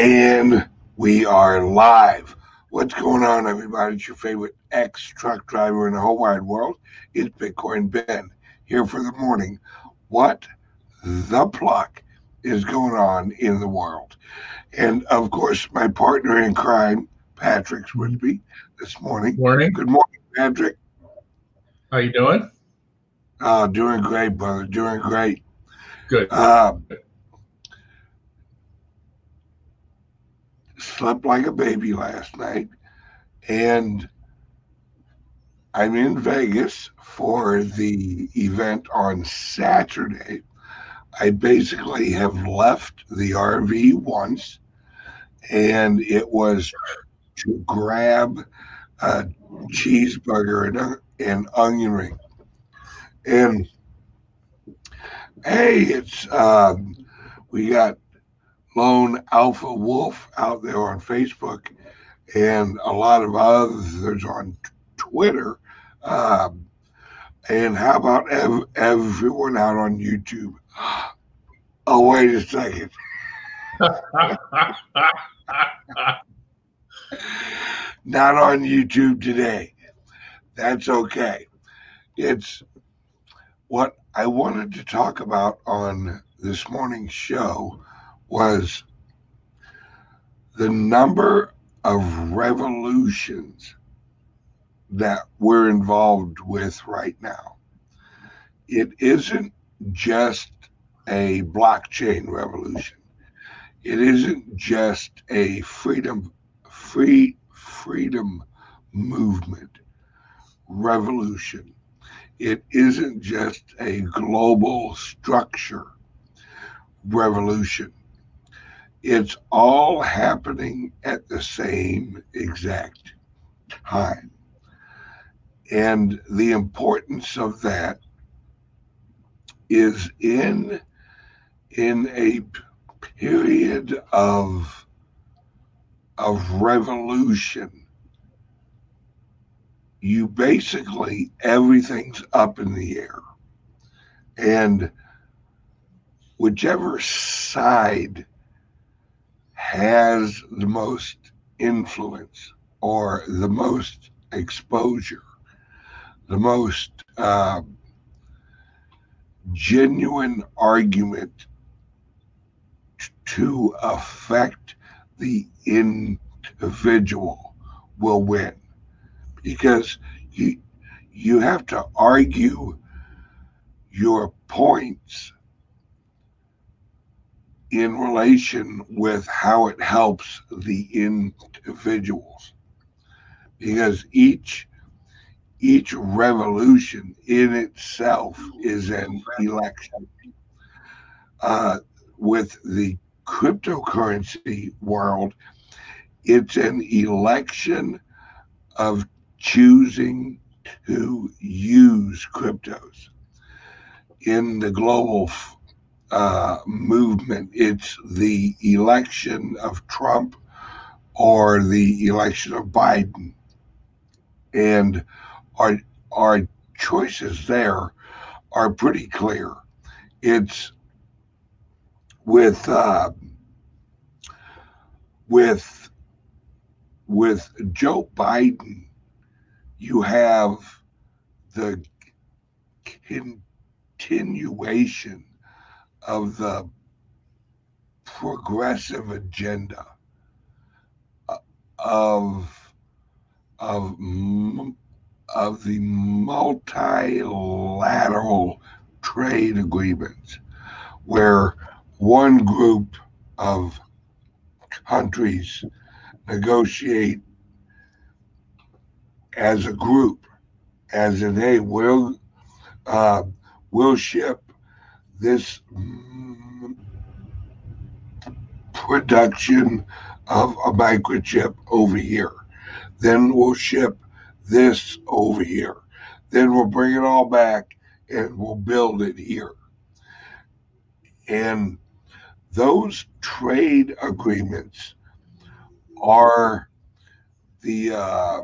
And we are live. What's going on, everybody? It's your favorite ex truck driver in the whole wide world. It's Bitcoin Ben here for the morning. What the pluck is going on in the world? And of course, my partner in crime, Patrick's with me this morning. Morning. Good morning, Patrick. How you doing? Uh, doing great, brother. Doing great. Good. Uh, slept like a baby last night, and I'm in Vegas for the event on Saturday. I basically have left the RV once, and it was to grab a cheeseburger and an onion ring. And hey, it's um, we got Lone Alpha Wolf out there on Facebook and a lot of others on Twitter. Um, and how about ev- everyone out on YouTube? Oh, wait a second. Not on YouTube today. That's okay. It's what I wanted to talk about on this morning's show was the number of revolutions that we're involved with right now. It isn't just a blockchain revolution. It isn't just a freedom free freedom movement revolution. It isn't just a global structure revolution. It's all happening at the same exact time. And the importance of that is in in a period of of revolution you basically everything's up in the air and whichever side has the most influence or the most exposure the most uh, genuine argument to affect the individual will win. Because you you have to argue your points in relation with how it helps the individuals. Because each each revolution in itself is an election. Uh, with the cryptocurrency world it's an election of choosing to use cryptos. In the global uh, movement it's the election of trump or the election of biden and our our choices there are pretty clear. It's with uh, with with Joe Biden, you have the continuation of the progressive agenda uh, of of of the multilateral trade agreements, where one group of countries negotiate as a group, as in, hey, we'll, uh, we'll ship this production of a microchip over here. Then we'll ship this over here. Then we'll bring it all back and we'll build it here. And those trade agreements are the uh,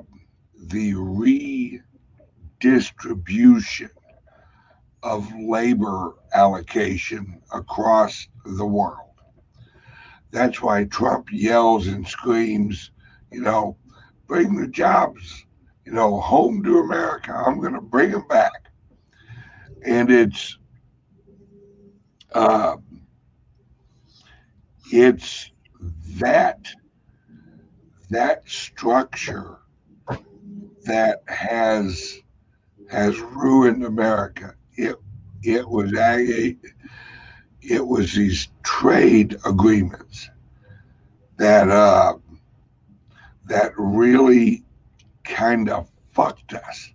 the redistribution of labor allocation across the world. That's why Trump yells and screams, you know, bring the jobs, you know, home to America. I'm going to bring them back. And it's, uh, it's that that structure that has has ruined America. It it was it was these trade agreements that uh, that really kind of fucked us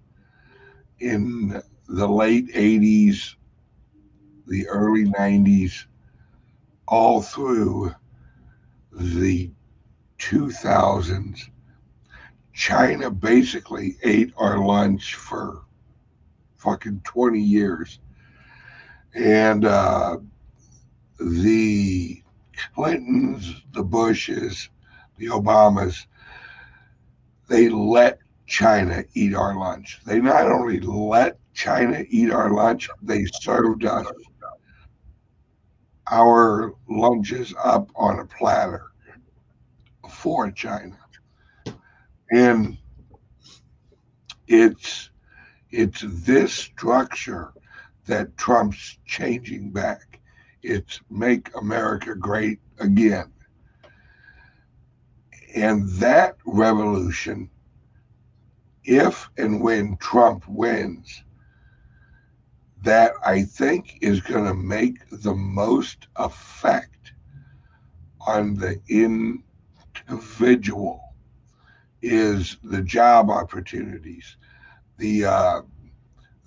in the late 80s, the early 90s, all through the 2000s. China basically ate our lunch for fucking 20 years. And uh, the Clintons, the Bushes, the Obamas, they let China eat our lunch. They not only let China eat our lunch, they served us our lunches up on a platter for China. And it's it's this structure that Trump's changing back. It's make America great again. And that revolution, if and when Trump wins, that I think is going to make the most effect on the individual is the job opportunities, the uh,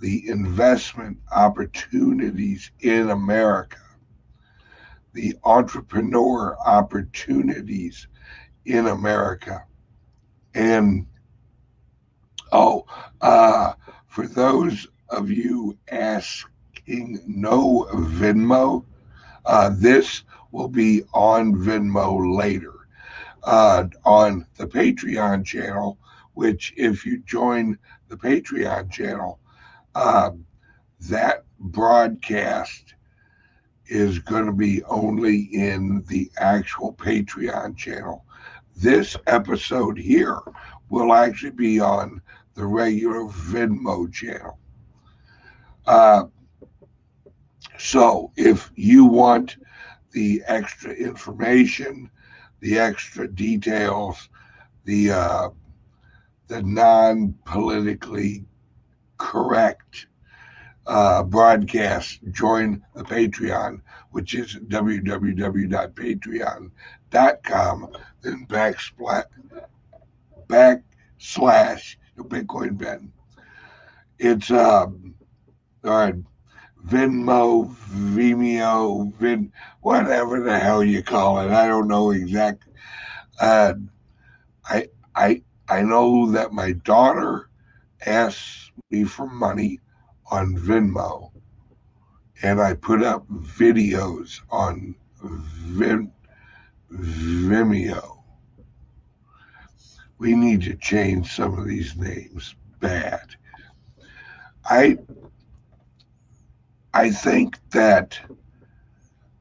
the investment opportunities in America, the entrepreneur opportunities in America, and oh, uh, for those of you asking no Venmo, uh, this will be on Venmo later uh, on the Patreon channel, which, if you join the Patreon channel, uh, that broadcast is going to be only in the actual Patreon channel. This episode here will actually be on the regular Venmo channel. Uh, so if you want the extra information, the extra details, the uh, the non-politically correct uh, broadcast, join the Patreon, which is www.patreon.com, then backslash backslash Bitcoin Ben. It's um, all right, Venmo, Vimeo, Vin, whatever the hell you call it. I don't know exactly. Uh, I I I know that my daughter asks me for money on Venmo, and I put up videos on Vim, Vimeo. We need to change some of these names. Bad. I I think that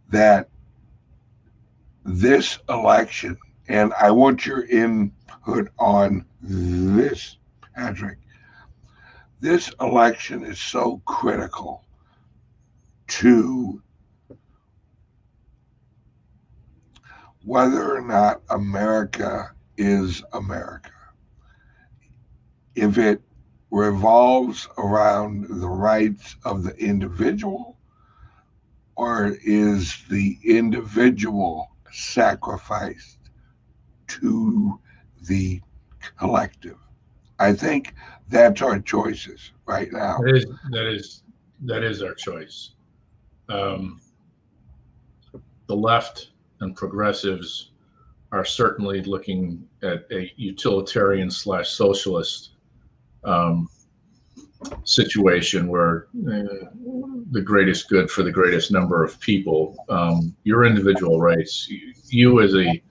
that this election, and I want your input on this, Patrick. This election is so critical to whether or not America is America. If it revolves around the rights of the individual, or is the individual sacrificed to the collective? I think that's our choices right now. That is that is that is our choice. Um, the left and progressives are certainly looking at a utilitarian slash socialist um, situation where uh, the greatest good for the greatest number of people, um, your individual rights, you, you as a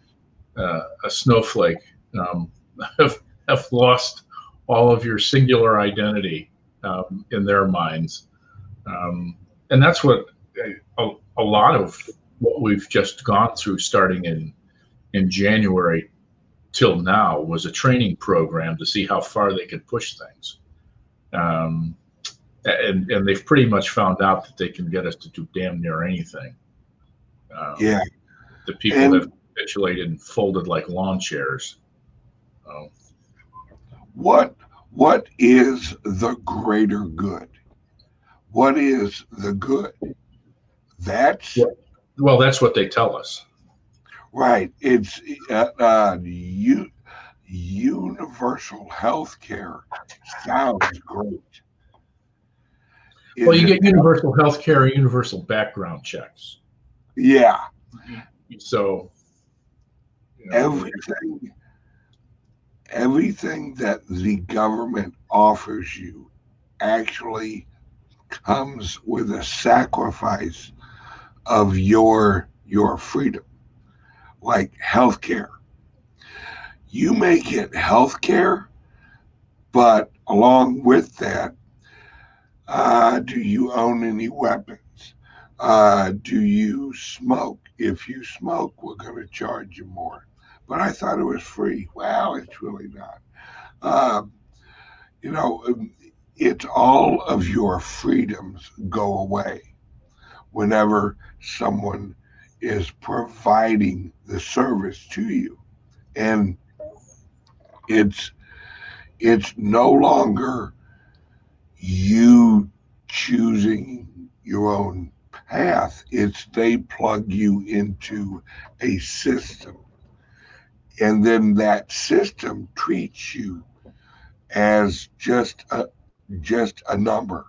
uh, a snowflake um, have, have lost all of your singular identity um, in their minds, um, and that's what a, a, lot of what we've just gone through starting in in January till now was a training program to see how far they could push things. Um, and, and they've pretty much found out that they can get us to do damn near anything. Um, yeah. The people and, have capitulated and folded like lawn chairs. What what is the greater good? What is the good? That's well, that's what they tell us. Right. It's uh, uh, you, universal health care sounds great. Is well, you get universal health care, universal background checks. Yeah. So you know, everything everything that the government offers you actually comes with a sacrifice of your your freedom. Like healthcare. You may get healthcare but along with that uh, do you own any weapons? Uh, do you smoke? If you smoke we're going to charge you more but i thought it was free. Well it's really not. Uh, you know it's all of your freedoms go away whenever someone is providing the service to you. And it's it's no longer you choosing your own path. It's they plug you into a system and then that system treats you as just a just a number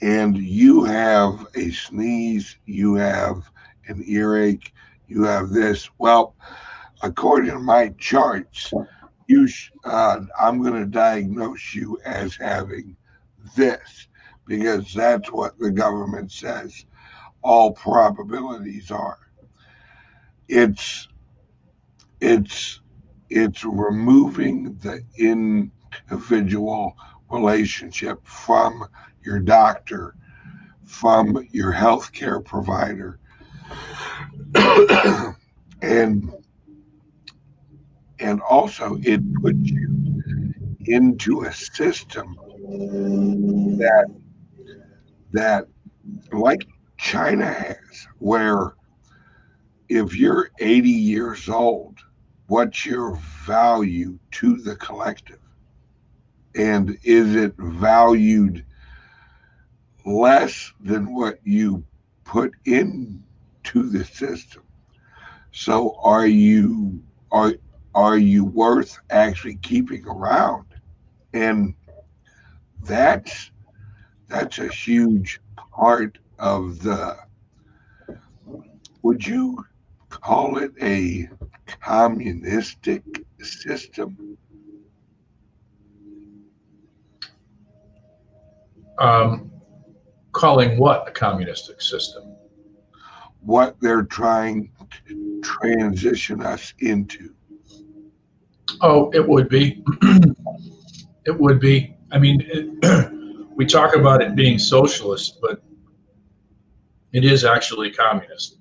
and you have a sneeze, you have an earache, you have this. Well, according to my charts, you sh- uh, I'm going to diagnose you as having this because that's what the government says all probabilities are. It's it's it's removing the individual relationship from your doctor, from your healthcare provider. and and also it puts you into a system that that like China has, where if you're 80 years old, what's your value to the collective? And is it valued less than what you put into the system. So are you are are you worth actually keeping around? And that's that's a huge part of the would you call it a communistic system? Um, calling what a communistic system? What they're trying to transition us into. Oh, it would be. it would be. I mean, it, we talk about it being socialist, but it is actually communist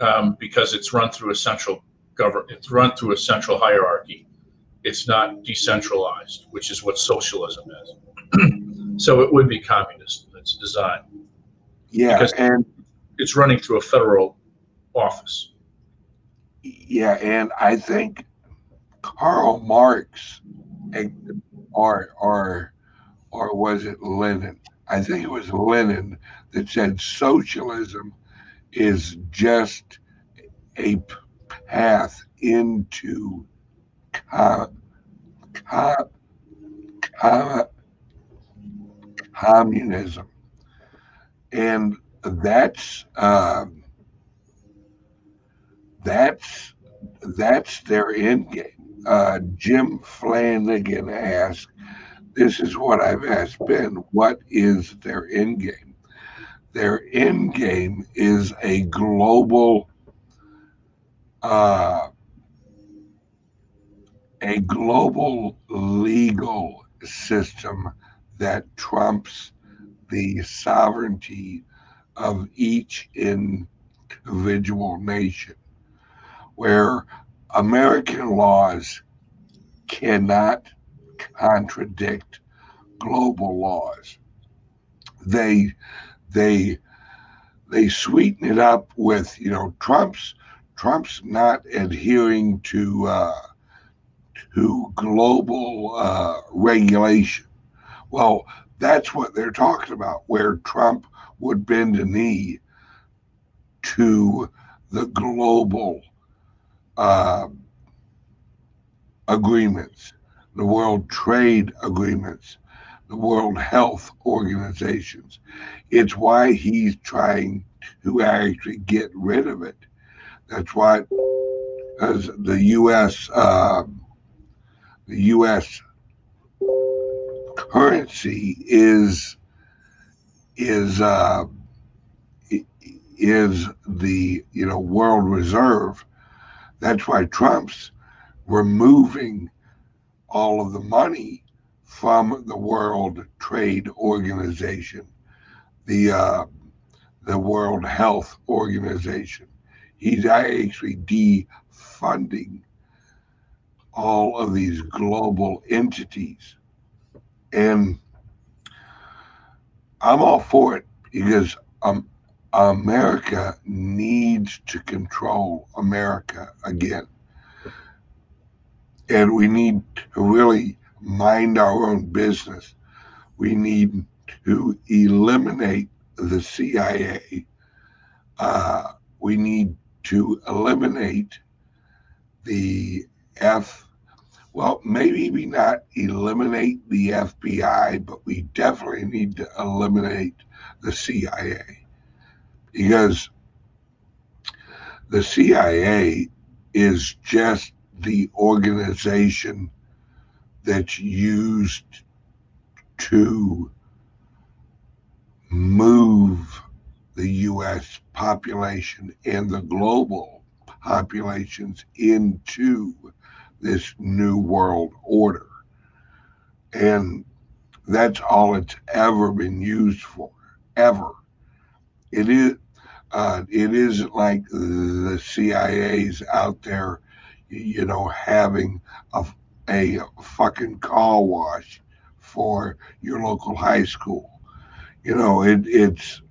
um, because it's run through a central government. It's run through a central hierarchy. It's not decentralized, which is what socialism is. so it would be communist its design. Yeah, because and it's running through a federal office. Yeah, and I think Karl Marx, or or or was it Lenin? I think it was Lenin that said socialism is just a path into com, com, com, communism and that's uh, that's that's their end game. Uh, Jim Flanagan asked, "This is what I've asked Ben. What is their end game? Their end game is a global." Uh, a global legal system that trumps the sovereignty of each individual nation, where American laws cannot contradict global laws. They they they sweeten it up with you know Trump's Trump's not adhering to uh, to global uh, regulation. Well, that's what they're talking about, where Trump would bend a knee to the global uh, agreements, the World Trade Agreements, the World Health Organizations. It's why he's trying to actually get rid of it. That's why, as the U.S. Uh, the U.S. currency is is uh, is the you know world reserve. That's why Trump's removing all of the money from the World Trade Organization, the uh, the World Health Organization. He's actually defunding all of these global entities. And I'm all for it because um, America needs to control America again. And we need to really mind our own business. We need to eliminate the CIA. Uh, we need to eliminate the F. Well, maybe we not eliminate the FBI, but we definitely need to eliminate the CIA because the CIA is just the organization that's used to move the U.S. population and the global populations into this new world order. And that's all it's ever been used for, ever. It is. Uh, it isn't like the CIA's out there, you know, having a, a fucking car wash for your local high school. You know, it it's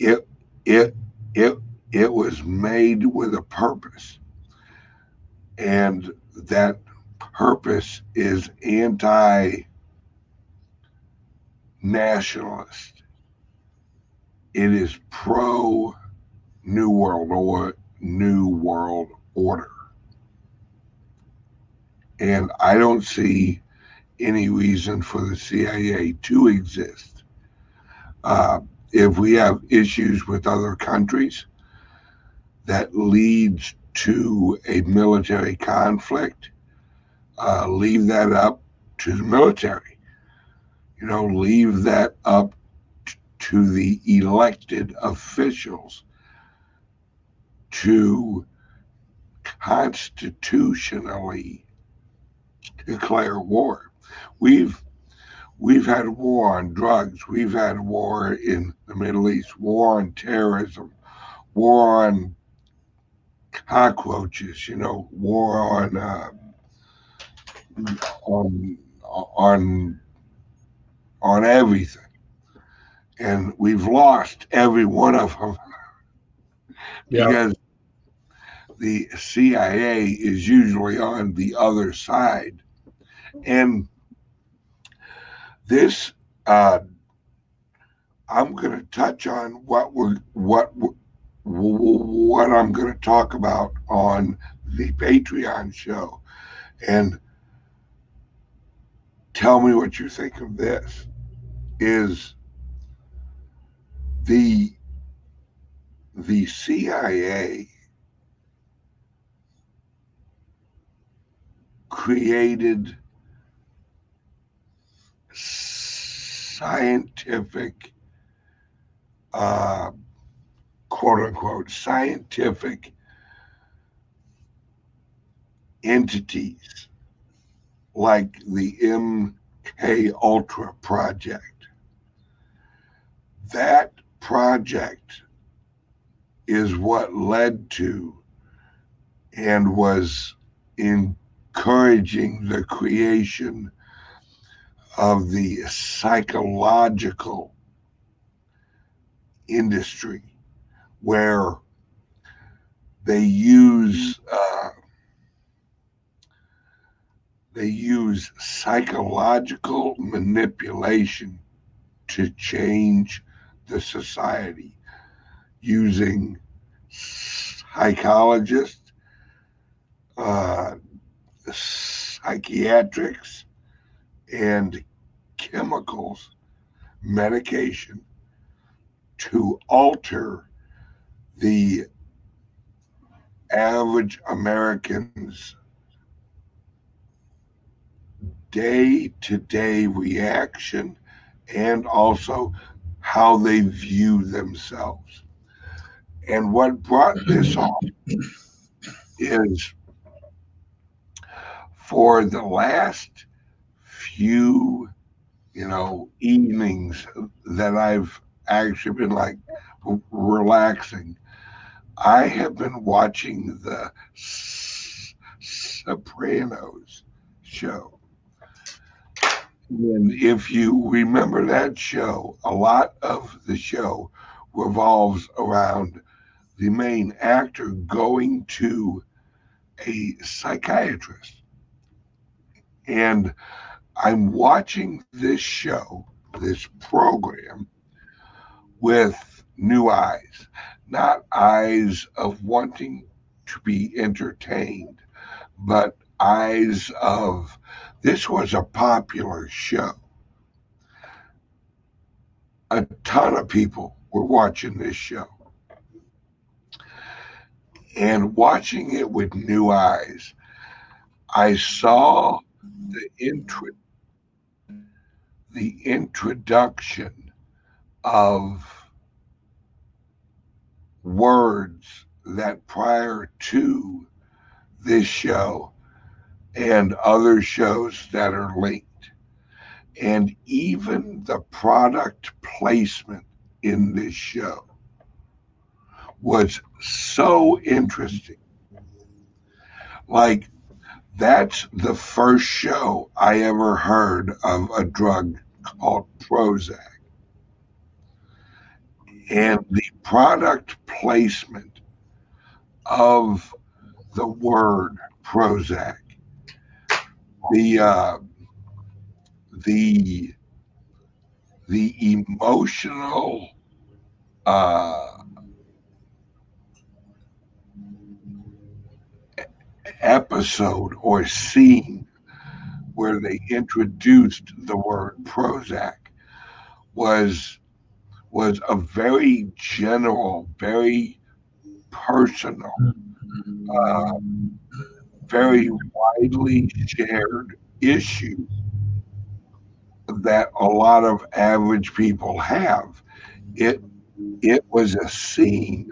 it it it it was made with a purpose. And that purpose is anti nationalist. It is pro New World or New World Order. And I don't see any reason for the CIA to exist. Uh, if we have issues with other countries, that leads to a military conflict, uh, leave that up to the military. You know, leave that up t- to the elected officials to constitutionally declare war. We've we've had war on drugs, we've had war in the Middle East, war on terrorism, war on cockroaches, you know, war on uh, on on on everything, and we've lost every one of them. Yeah. because the CIA is usually on the other side, and this uh, I'm going to touch on what we're what what I'm going to talk about on the Patreon show, and tell me what you think of this. Is the the CIA created scientific uh, quote unquote scientific entities like the MK Ultra project. That project is what led to and was encouraging the creation of the psychological industry where they use uh, they use psychological manipulation to change the society using psychologists, uh, psychiatrics, and chemicals, medication to alter the average American's day to day reaction and also how they view themselves. And what brought this on is for the last few, you know, evenings that I've actually been like relaxing, I have been watching the Sopranos show. And if you remember that show, a lot of the show revolves around the main actor going to a psychiatrist. And I'm watching this show, this program, with new eyes, not eyes of wanting to be entertained, but eyes of this was a popular show. A ton of people were watching this show. And watching it with new eyes, I saw the intro the introduction of words that prior to this show and other shows that are linked. And even the product placement in this show was so interesting. Like, that's the first show I ever heard of a drug called Prozac. And the product placement of the word Prozac the uh, the the emotional uh, episode or scene where they introduced the word Prozac was was a very general, very personal, uh, very widely shared issue that a lot of average people have. It it was a scene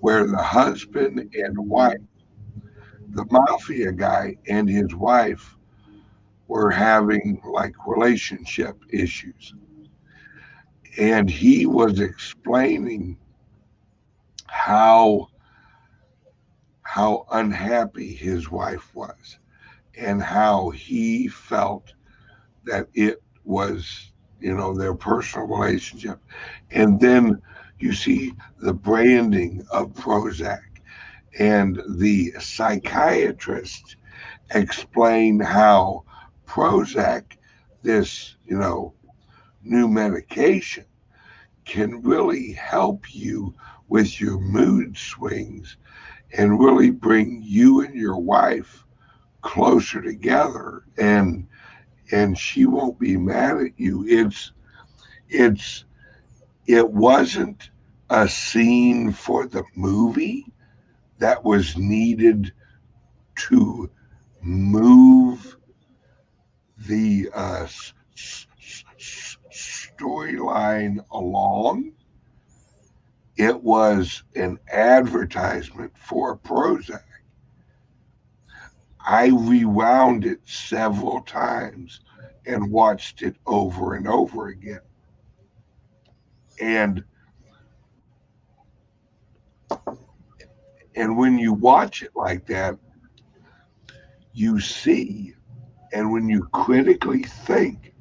where the husband and wife, the mafia guy and his wife were having like relationship issues. And he was explaining how how unhappy his wife was and how he felt that it was, you know, their personal relationship. And then you see the branding of Prozac and the psychiatrist explain how Prozac, this, you know, new medication, can really help you with your mood swings and really bring you and your wife closer together. And and she won't be mad at you. It's it's it wasn't a scene for the movie that was needed to move the uh, storyline along it was an advertisement for Prozac. I rewound it several times and watched it over and over again. And And when you watch it like that, you see, and when you critically think,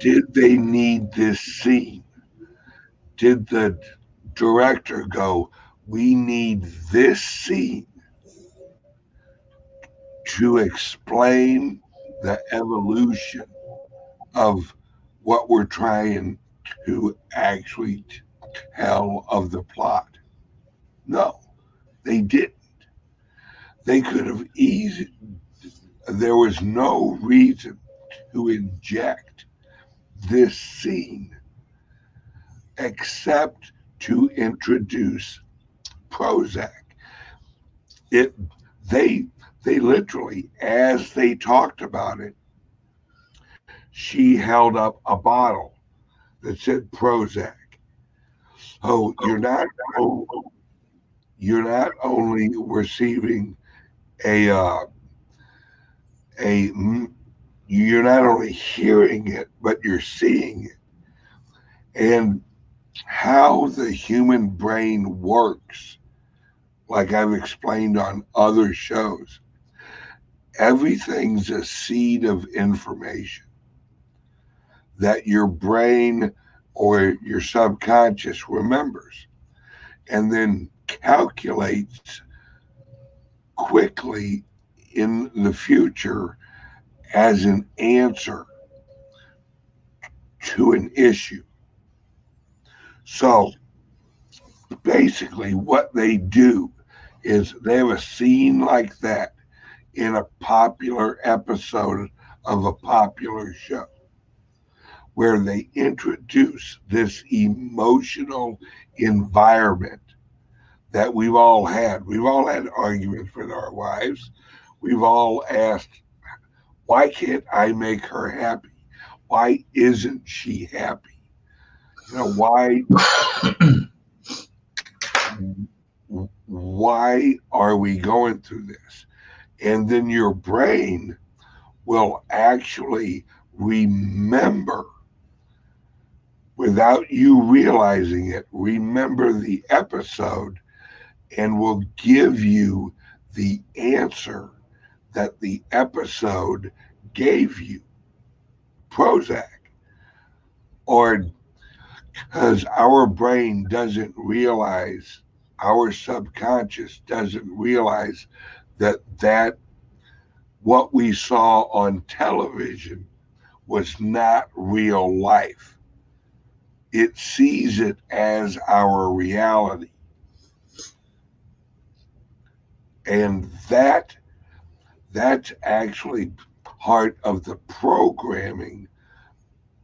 did they need this scene? Did the director go, we need this scene to explain the evolution of what we're trying to actually tell of the plot. No, they didn't. They could have easy. There was no reason to inject this scene except to introduce Prozac. It they they literally, as they talked about it, she held up a bottle that said Prozac. Oh, you're not oh, you're not only receiving a uh, a you're not only hearing it but you're seeing it. And how the human brain works like i've explained on other shows everything's a seed of information that your brain or your subconscious remembers. And then calculates quickly in the future as an answer to an issue. So basically, what they do is they have a scene like that in a popular episode of a popular show where they introduce this emotional environment that we've all had. We've all had arguments with our wives. We've all asked, why can't I make her happy? Why isn't she happy? You know, why why are we going through this? And then your brain will actually remember without you realizing it, remember the episode and will give you the answer that the episode gave you. Prozac. Or because our brain doesn't realize, our subconscious doesn't realize that that what we saw on television was not real life it sees it as our reality. And that that's actually part of the programming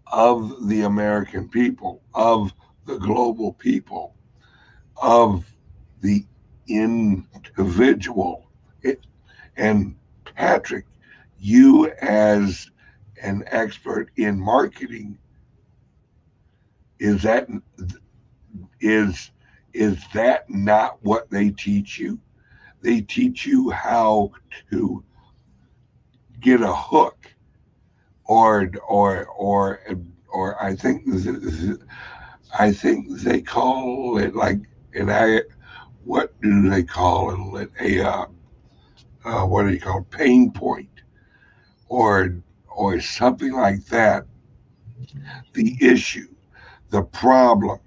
of the American people, of the global people, of the individual. It, and Patrick, you as an expert in marketing is that is is that not what they teach you? They teach you how to get a hook, or or or or I think I think they call it like and I what do they call it a uh, uh, what do you call it? pain point or or something like that. The issue the problem,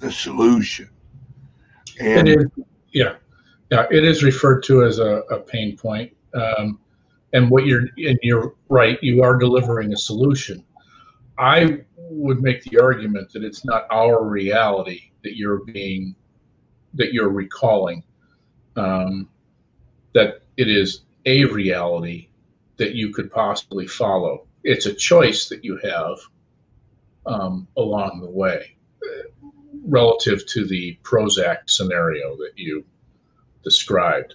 the solution. And it yeah, yeah, it is referred to as a, a pain point. Um, and what you're and you're right, you are delivering a solution. I would make the argument that it's not our reality that you're being that you're recalling. Um, that it is a reality that you could possibly follow. It's a choice that you have um, along the way relative to the Prozac scenario that you described.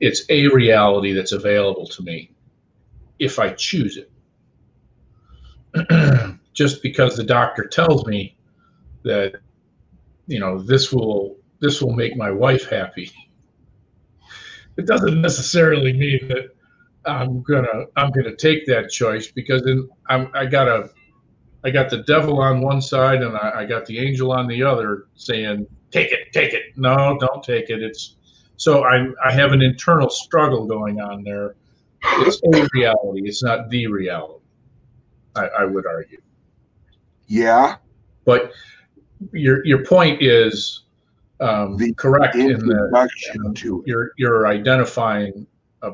It's a reality that's available to me if I choose it. Just because the doctor tells me that, you know, this will this will make my wife happy, it doesn't necessarily mean that I'm gonna I'm gonna take that choice because then I'm I got a I got the devil on one side and I, I got the angel on the other saying take it, take it. No, don't take it. It's so I I have an internal struggle going on there. It's a reality. It's not the reality. I, I would argue. Yeah. But your your point is um, The correct in that Introduction to you're you're identifying a,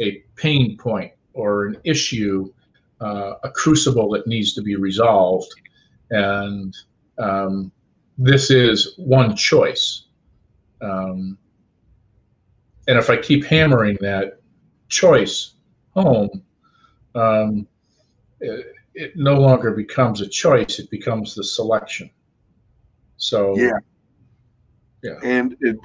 a pain point or an issue, uh, a crucible that needs to be resolved, and um, this is one choice. Um, and if I keep hammering that choice home, um, it, it no longer becomes a choice; it becomes the selection. So Yeah. Yeah. And it,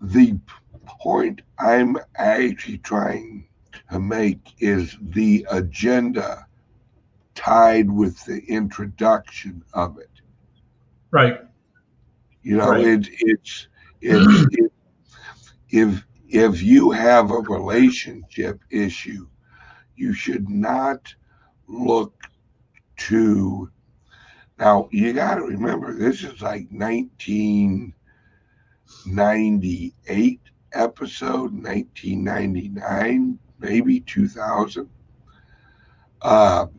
the point I'm actually trying to make is the agenda tied with the introduction of it. Right, You know, Right. it, it's it, it, if if you have a relationship issue, you should not look to. Now you got to remember this is like 1998 episode, 1999, maybe 2000. Um,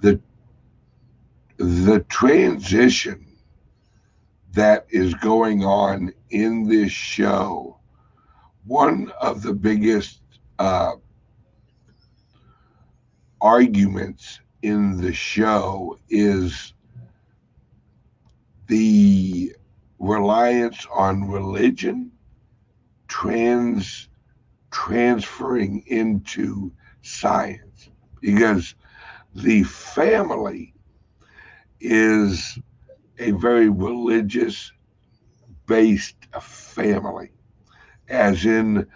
the the transition that is going on in this show, one of the biggest uh, arguments in the show is the reliance on religion trans transferring into science. Because the family is a very religious based family, as in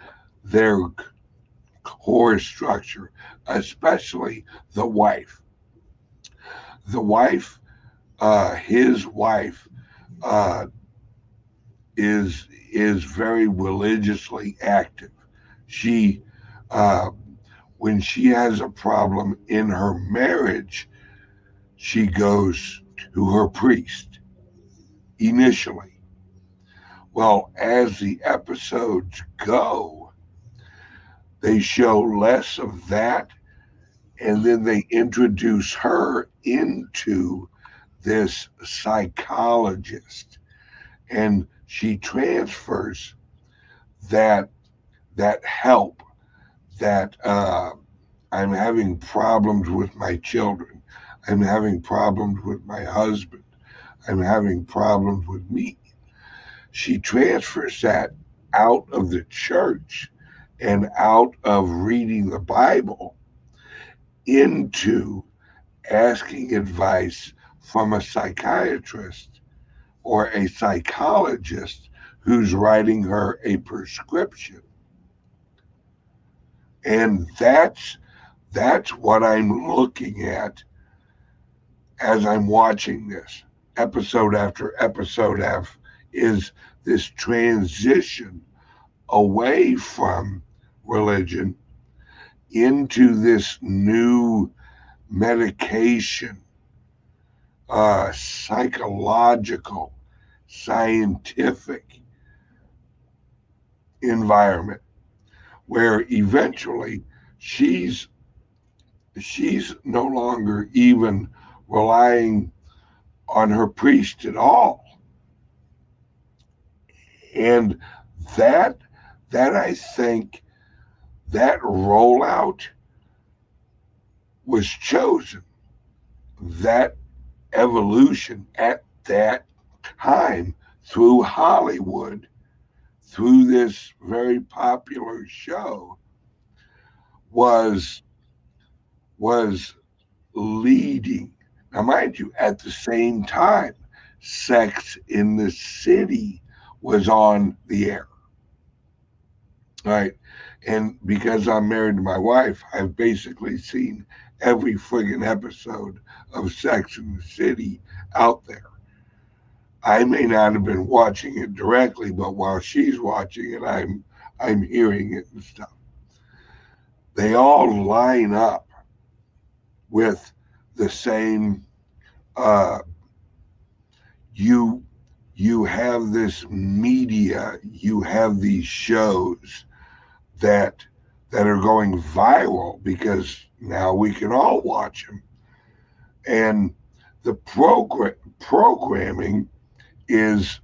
their core structure, especially the wife. The wife, uh, his wife, uh, is is very religiously active. She, uh, when she has a problem in her marriage, she goes to her priest initially. Well, as the episodes go, they show less of that, and then they introduce her into this psychologist, and she transfers that that help that uh, I'm having problems with my children. I'm having problems with my husband. I'm having problems with me. She transfers that out of the church and out of reading the Bible into asking advice from a psychiatrist or a psychologist who's writing her a prescription. And that's that's what I'm looking at as I'm watching this episode after episode af is this transition away from religion into this new medication uh, psychological scientific environment where eventually she's she's no longer even relying on her priest at all. And that that i think that rollout was chosen. That evolution at that time through hollywood through this very popular show was was leading now mind you at the same time sex in the city was on the air. Right? And because i'm married to my wife i've basically seen every friggin episode of sex in the city out there. I may not have been watching it directly, but while she's watching it, I'm I'm hearing it and stuff. They all line up with the same uh, you you have this media, you have these shows that that are going viral because now we can all watch them. And the program programming is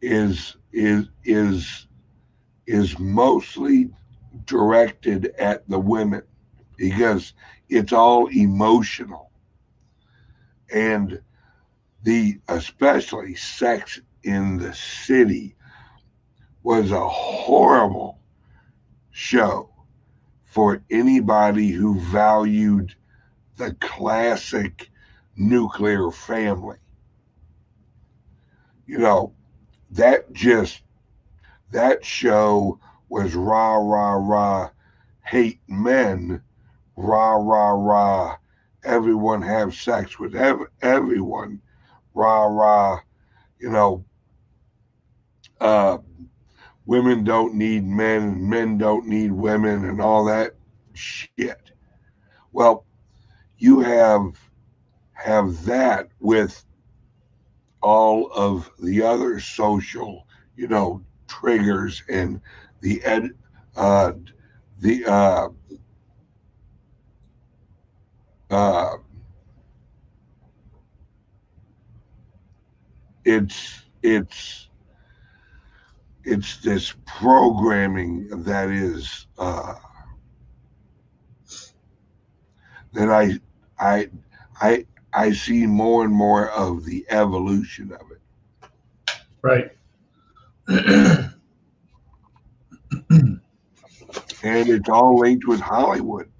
is is is is mostly directed at the women because it's all emotional and the especially sex in the city was a horrible show for anybody who valued the classic nuclear family. You know, that just, that show was rah, rah, rah, hate men, rah, rah, rah, everyone have sex with ev- everyone, rah, rah, you know, uh, women don't need men men don't need women and all that shit. Well, you have have that with all of the other social, you know, triggers and the ed, uh, the uh, uh, it's it's it's this programming that is uh, that I I I I see more and more of the evolution of it. Right. and it's all linked with Hollywood.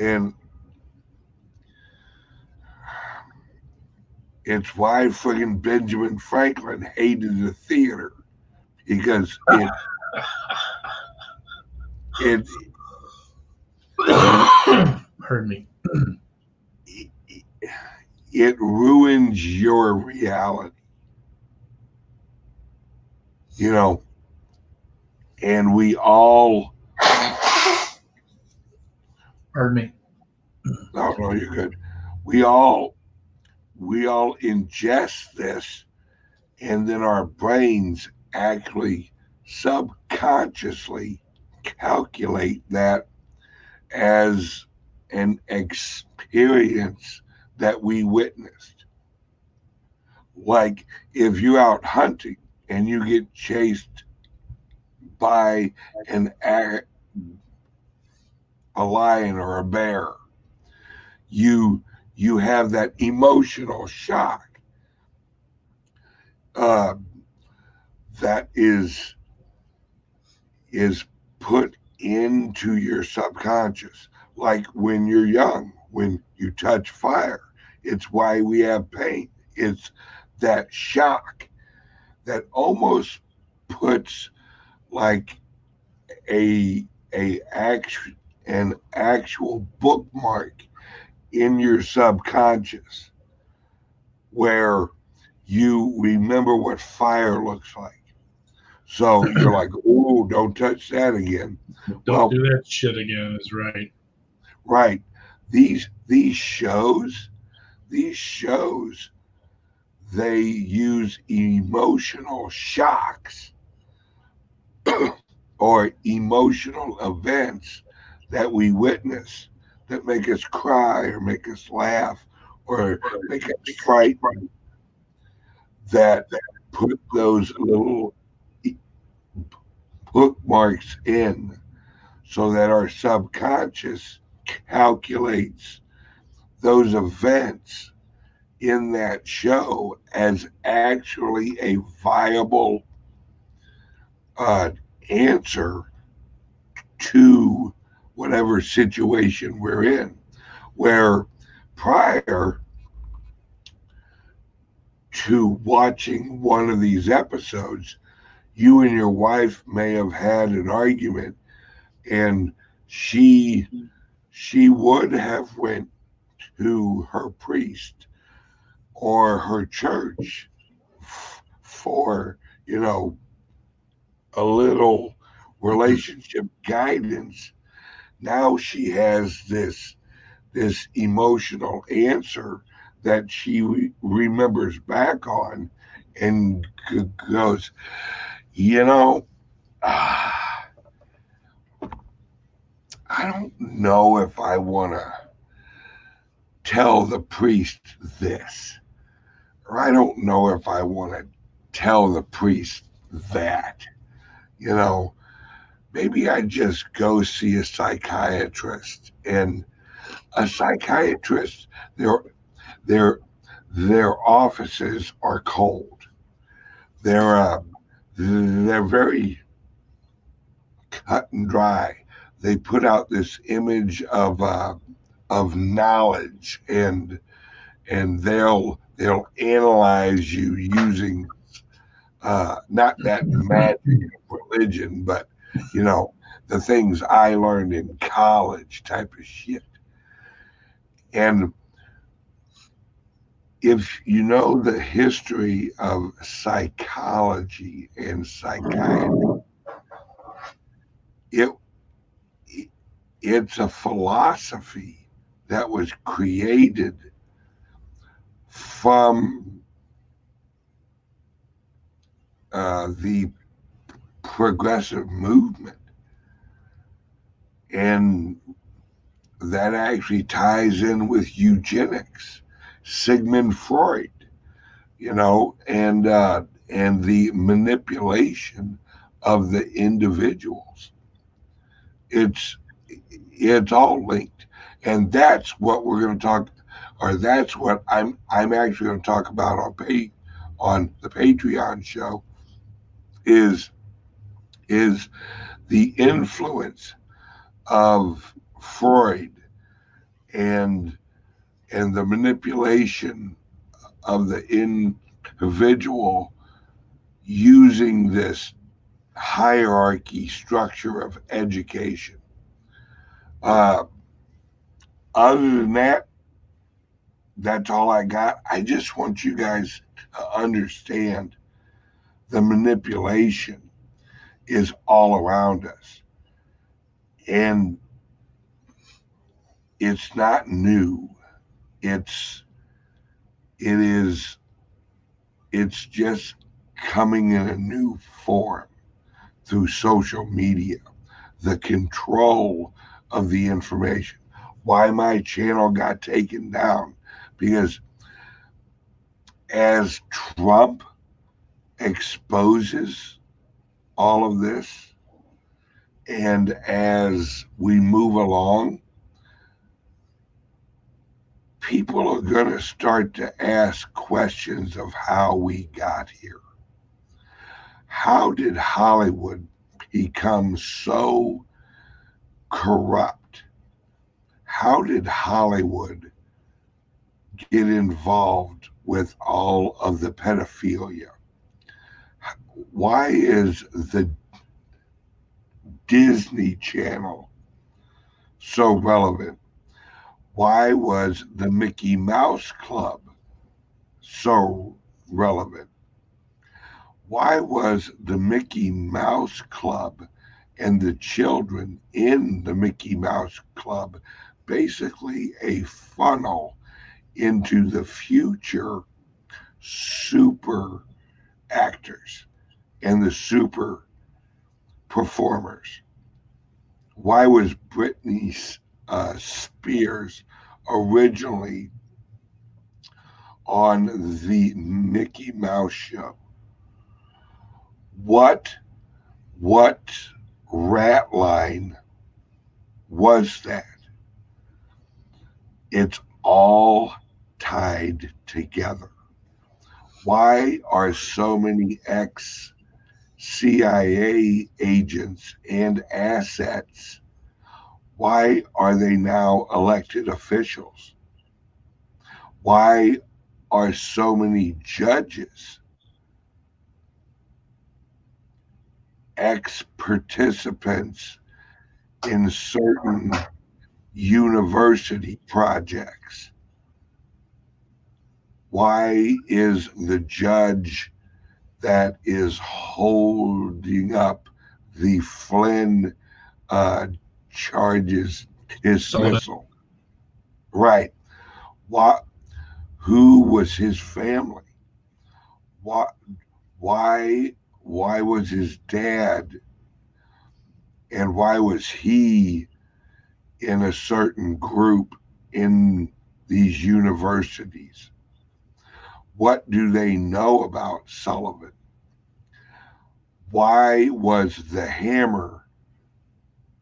And it's why friggin' Benjamin Franklin hated the theater because it it Pardon me. it ruins your reality. You know, and we all Pardon me. no, no, you're good. We all we all ingest this and then our brains actually subconsciously calculate that as an experience that we witnessed. Like if you're out hunting and you get chased by an a, lion or a bear, you you have that emotional shock. Uh, that is is put into your subconscious. Like when you're young when you touch fire it's why we have pain. It's that shock that almost puts like a a act an actual bookmark in your subconscious where you remember what fire looks like. So you're like, oh, don't touch that again. Don't Well- do that shit again. Is right. Right. These these shows, these shows, they use emotional shocks or emotional events that we witness that make us cry or make us laugh or make us frightened that put those little bookmarks in so that our subconscious calculates those events in that show as actually a viable uh, answer to whatever situation we're in. Where prior to watching one of these episodes, you and your wife may have had an argument and she she would have went to her priest or her church for you know a little relationship guidance now she has this this emotional answer that she re- remembers back on and g- goes, you know, ah, I don't know if I want to tell the priest this, or I don't know if I want to tell the priest that. You know, maybe I just go see a psychiatrist and a psychiatrist their their their offices are cold. They're uh, they're very cut and dry. They put out this image of uh, of knowledge and and they'll they'll analyze you using uh, not that magic of religion, but you know the things I learned in college type of shit. And if you know the history of psychology and psychiatry, it it's a philosophy that was created from uh, the progressive movement. And that actually ties in with eugenics, Sigmund Freud, you know, and uh, and the manipulation of the individuals. It's it's all linked, and that's what we're going to talk, or that's what I'm I'm actually going to talk about on pay on the Patreon show. Is is the influence of Freud and and the manipulation of the individual using this hierarchy structure of education. Uh, other than that, that's all I got. I just want you guys to understand the manipulation is all around us. And it's not new. It's it is it's just coming in a new form through social media, the control of the information. Why my channel got taken down because as Trump exposes all of this and as we move along people are going to start to ask questions of how we got here. How did Hollywood become so corrupt? How did Hollywood get involved with all of the pedophilia? Why is the Disney Channel so relevant? why was the Mickey Mouse Club so relevant? Why was the Mickey Mouse Club and the children in the Mickey Mouse Club basically a funnel into the future super actors and the super performers? Why was Britney uh, Spears originally on the Mickey Mouse show. What what rat line was that? It's all tied together. Why are so many ex CIA agents and assets why are they now elected officials? Why are so many judges ex participants in certain university projects? Why is the judge that is holding up the Flynn uh, charges dismissal. Right. What? Who was his family? What? Why? Why was his dad? And why was he in a certain group in these universities? What do they know about Sullivan? Why was the hammer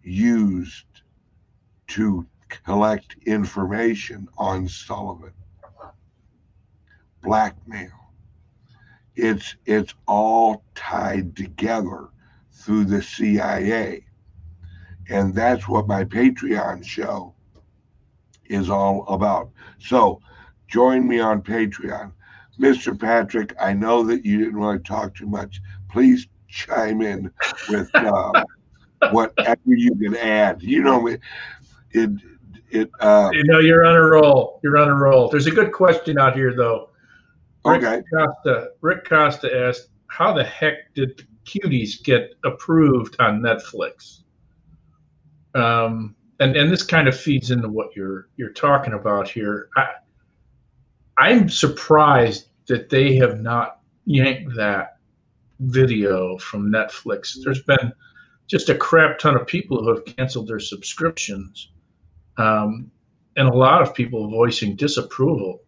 used to collect information on Sullivan? Blackmail. It's it's all tied together through the CIA. And that's what my Patreon show is all about. So join me on Patreon. Mr. Patrick, I know that you didn't want to talk too much. Please chime in with uh, whatever you can add. You know, it, it, it uh, you know, you're on a roll. You're on a roll. There's a good question out here, though. Rick okay. Costa, Rick Costa asked, "How the heck did Cuties get approved on Netflix?" Um, and and this kind of feeds into what you're you're talking about here. I, I'm surprised that they have not yanked that video from Netflix. There's been just a crap ton of people who have canceled their subscriptions, um, and a lot of people voicing disapproval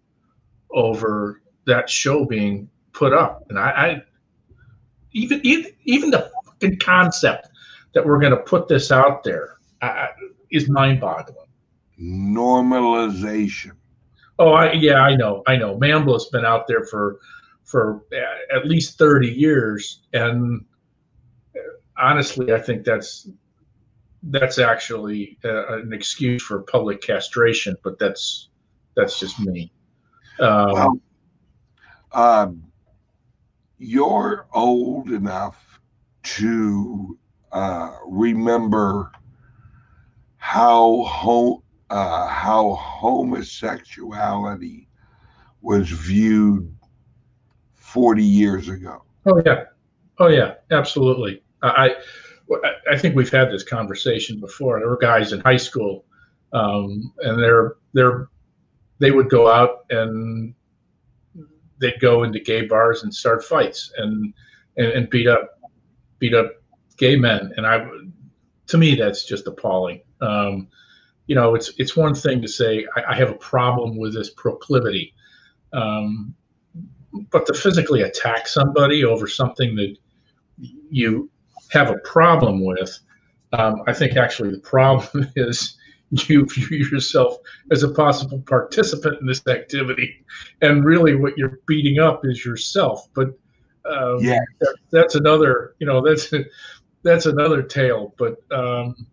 over that show being put up. And I, I even, even the fucking concept that we're going to put this out there I, is mind-boggling. Normalization. Oh, I, yeah, I know, I know. NAMBLA's been out there for for at least thirty years, and honestly, I think that's that's actually uh, an excuse for public castration, but that's that's just me. Um, well, um, you're old enough to uh, remember how ho- uh, how homosexuality was viewed 40 years ago. Oh yeah, oh yeah, absolutely. I I think we've had this conversation before. There were guys in high school, um, and they're they're they would go out and they'd go into gay bars and start fights and and, and beat up beat up gay men. And I, to me, that's just appalling. Um, you know, it's it's one thing to say I, I have a problem with this proclivity, um, but to physically attack somebody over something that you have a problem with, um, I think actually the problem is you view yourself as a possible participant in this activity, and really what you're beating up is yourself. But um, yeah, that, that's another, you know, that's that's another tale. But um,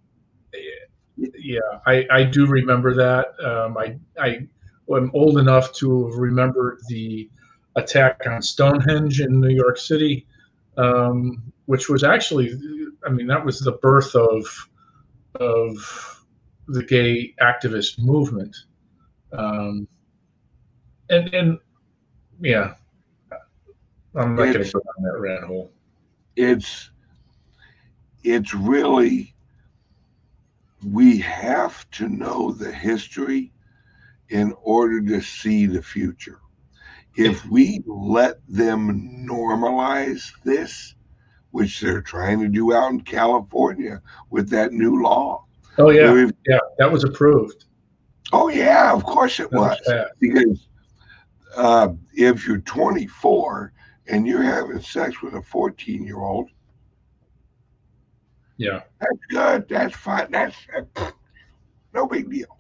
yeah, I, I do remember that. Um, I I am old enough to remember the attack on Stonehenge in New York City, um, which was actually, I mean, that was the birth of of the gay activist movement. Um, and and yeah, I'm not going to go down that rat hole. It's it's really we have to know the history in order to see the future. If we let them normalize this, which they're trying to do out in California with that new law, Oh yeah, yeah, that was approved. Oh yeah, of course it was. was because uh, if you're 24 and you're having sex with a 14 year old, yeah, that's good. That's fine. That's uh, no big deal.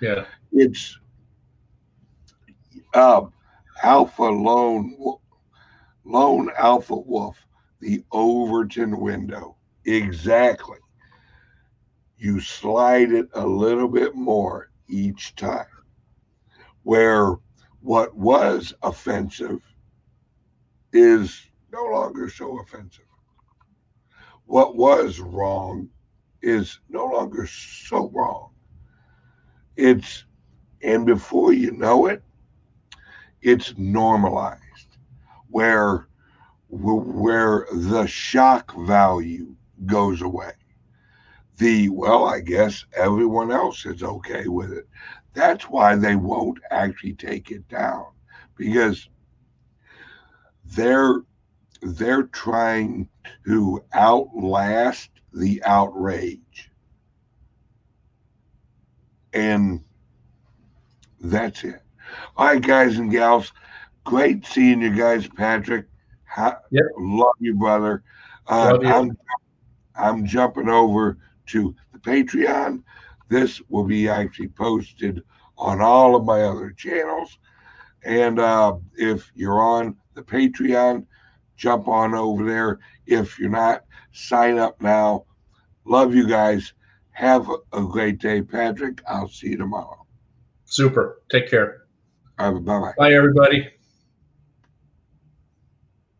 Yeah, it's um, Alpha Lone Lone Alpha Wolf, the Overton window. Exactly you slide it a little bit more each time. Where what was offensive is no longer so offensive. What was wrong is no longer so wrong. It's, and before you know it, it's normalized where where the shock value goes away the well i guess everyone else is okay with it That's why they won't actually take it down because they're they're trying to outlast the outrage. And that's it. All right, guys and gals. Great seeing you guys, Patrick. Ha- Yep. Love you, brother. Uh, Love you. I'm I'm jumping over to the Patreon. This will be actually posted on all of my other channels. And uh, if you're on the Patreon, jump on over there. If you're not, sign up now. Love you guys. Have a great day, Patrick. I'll see you tomorrow. Super. Take care. All right, bye bye. Bye, everybody.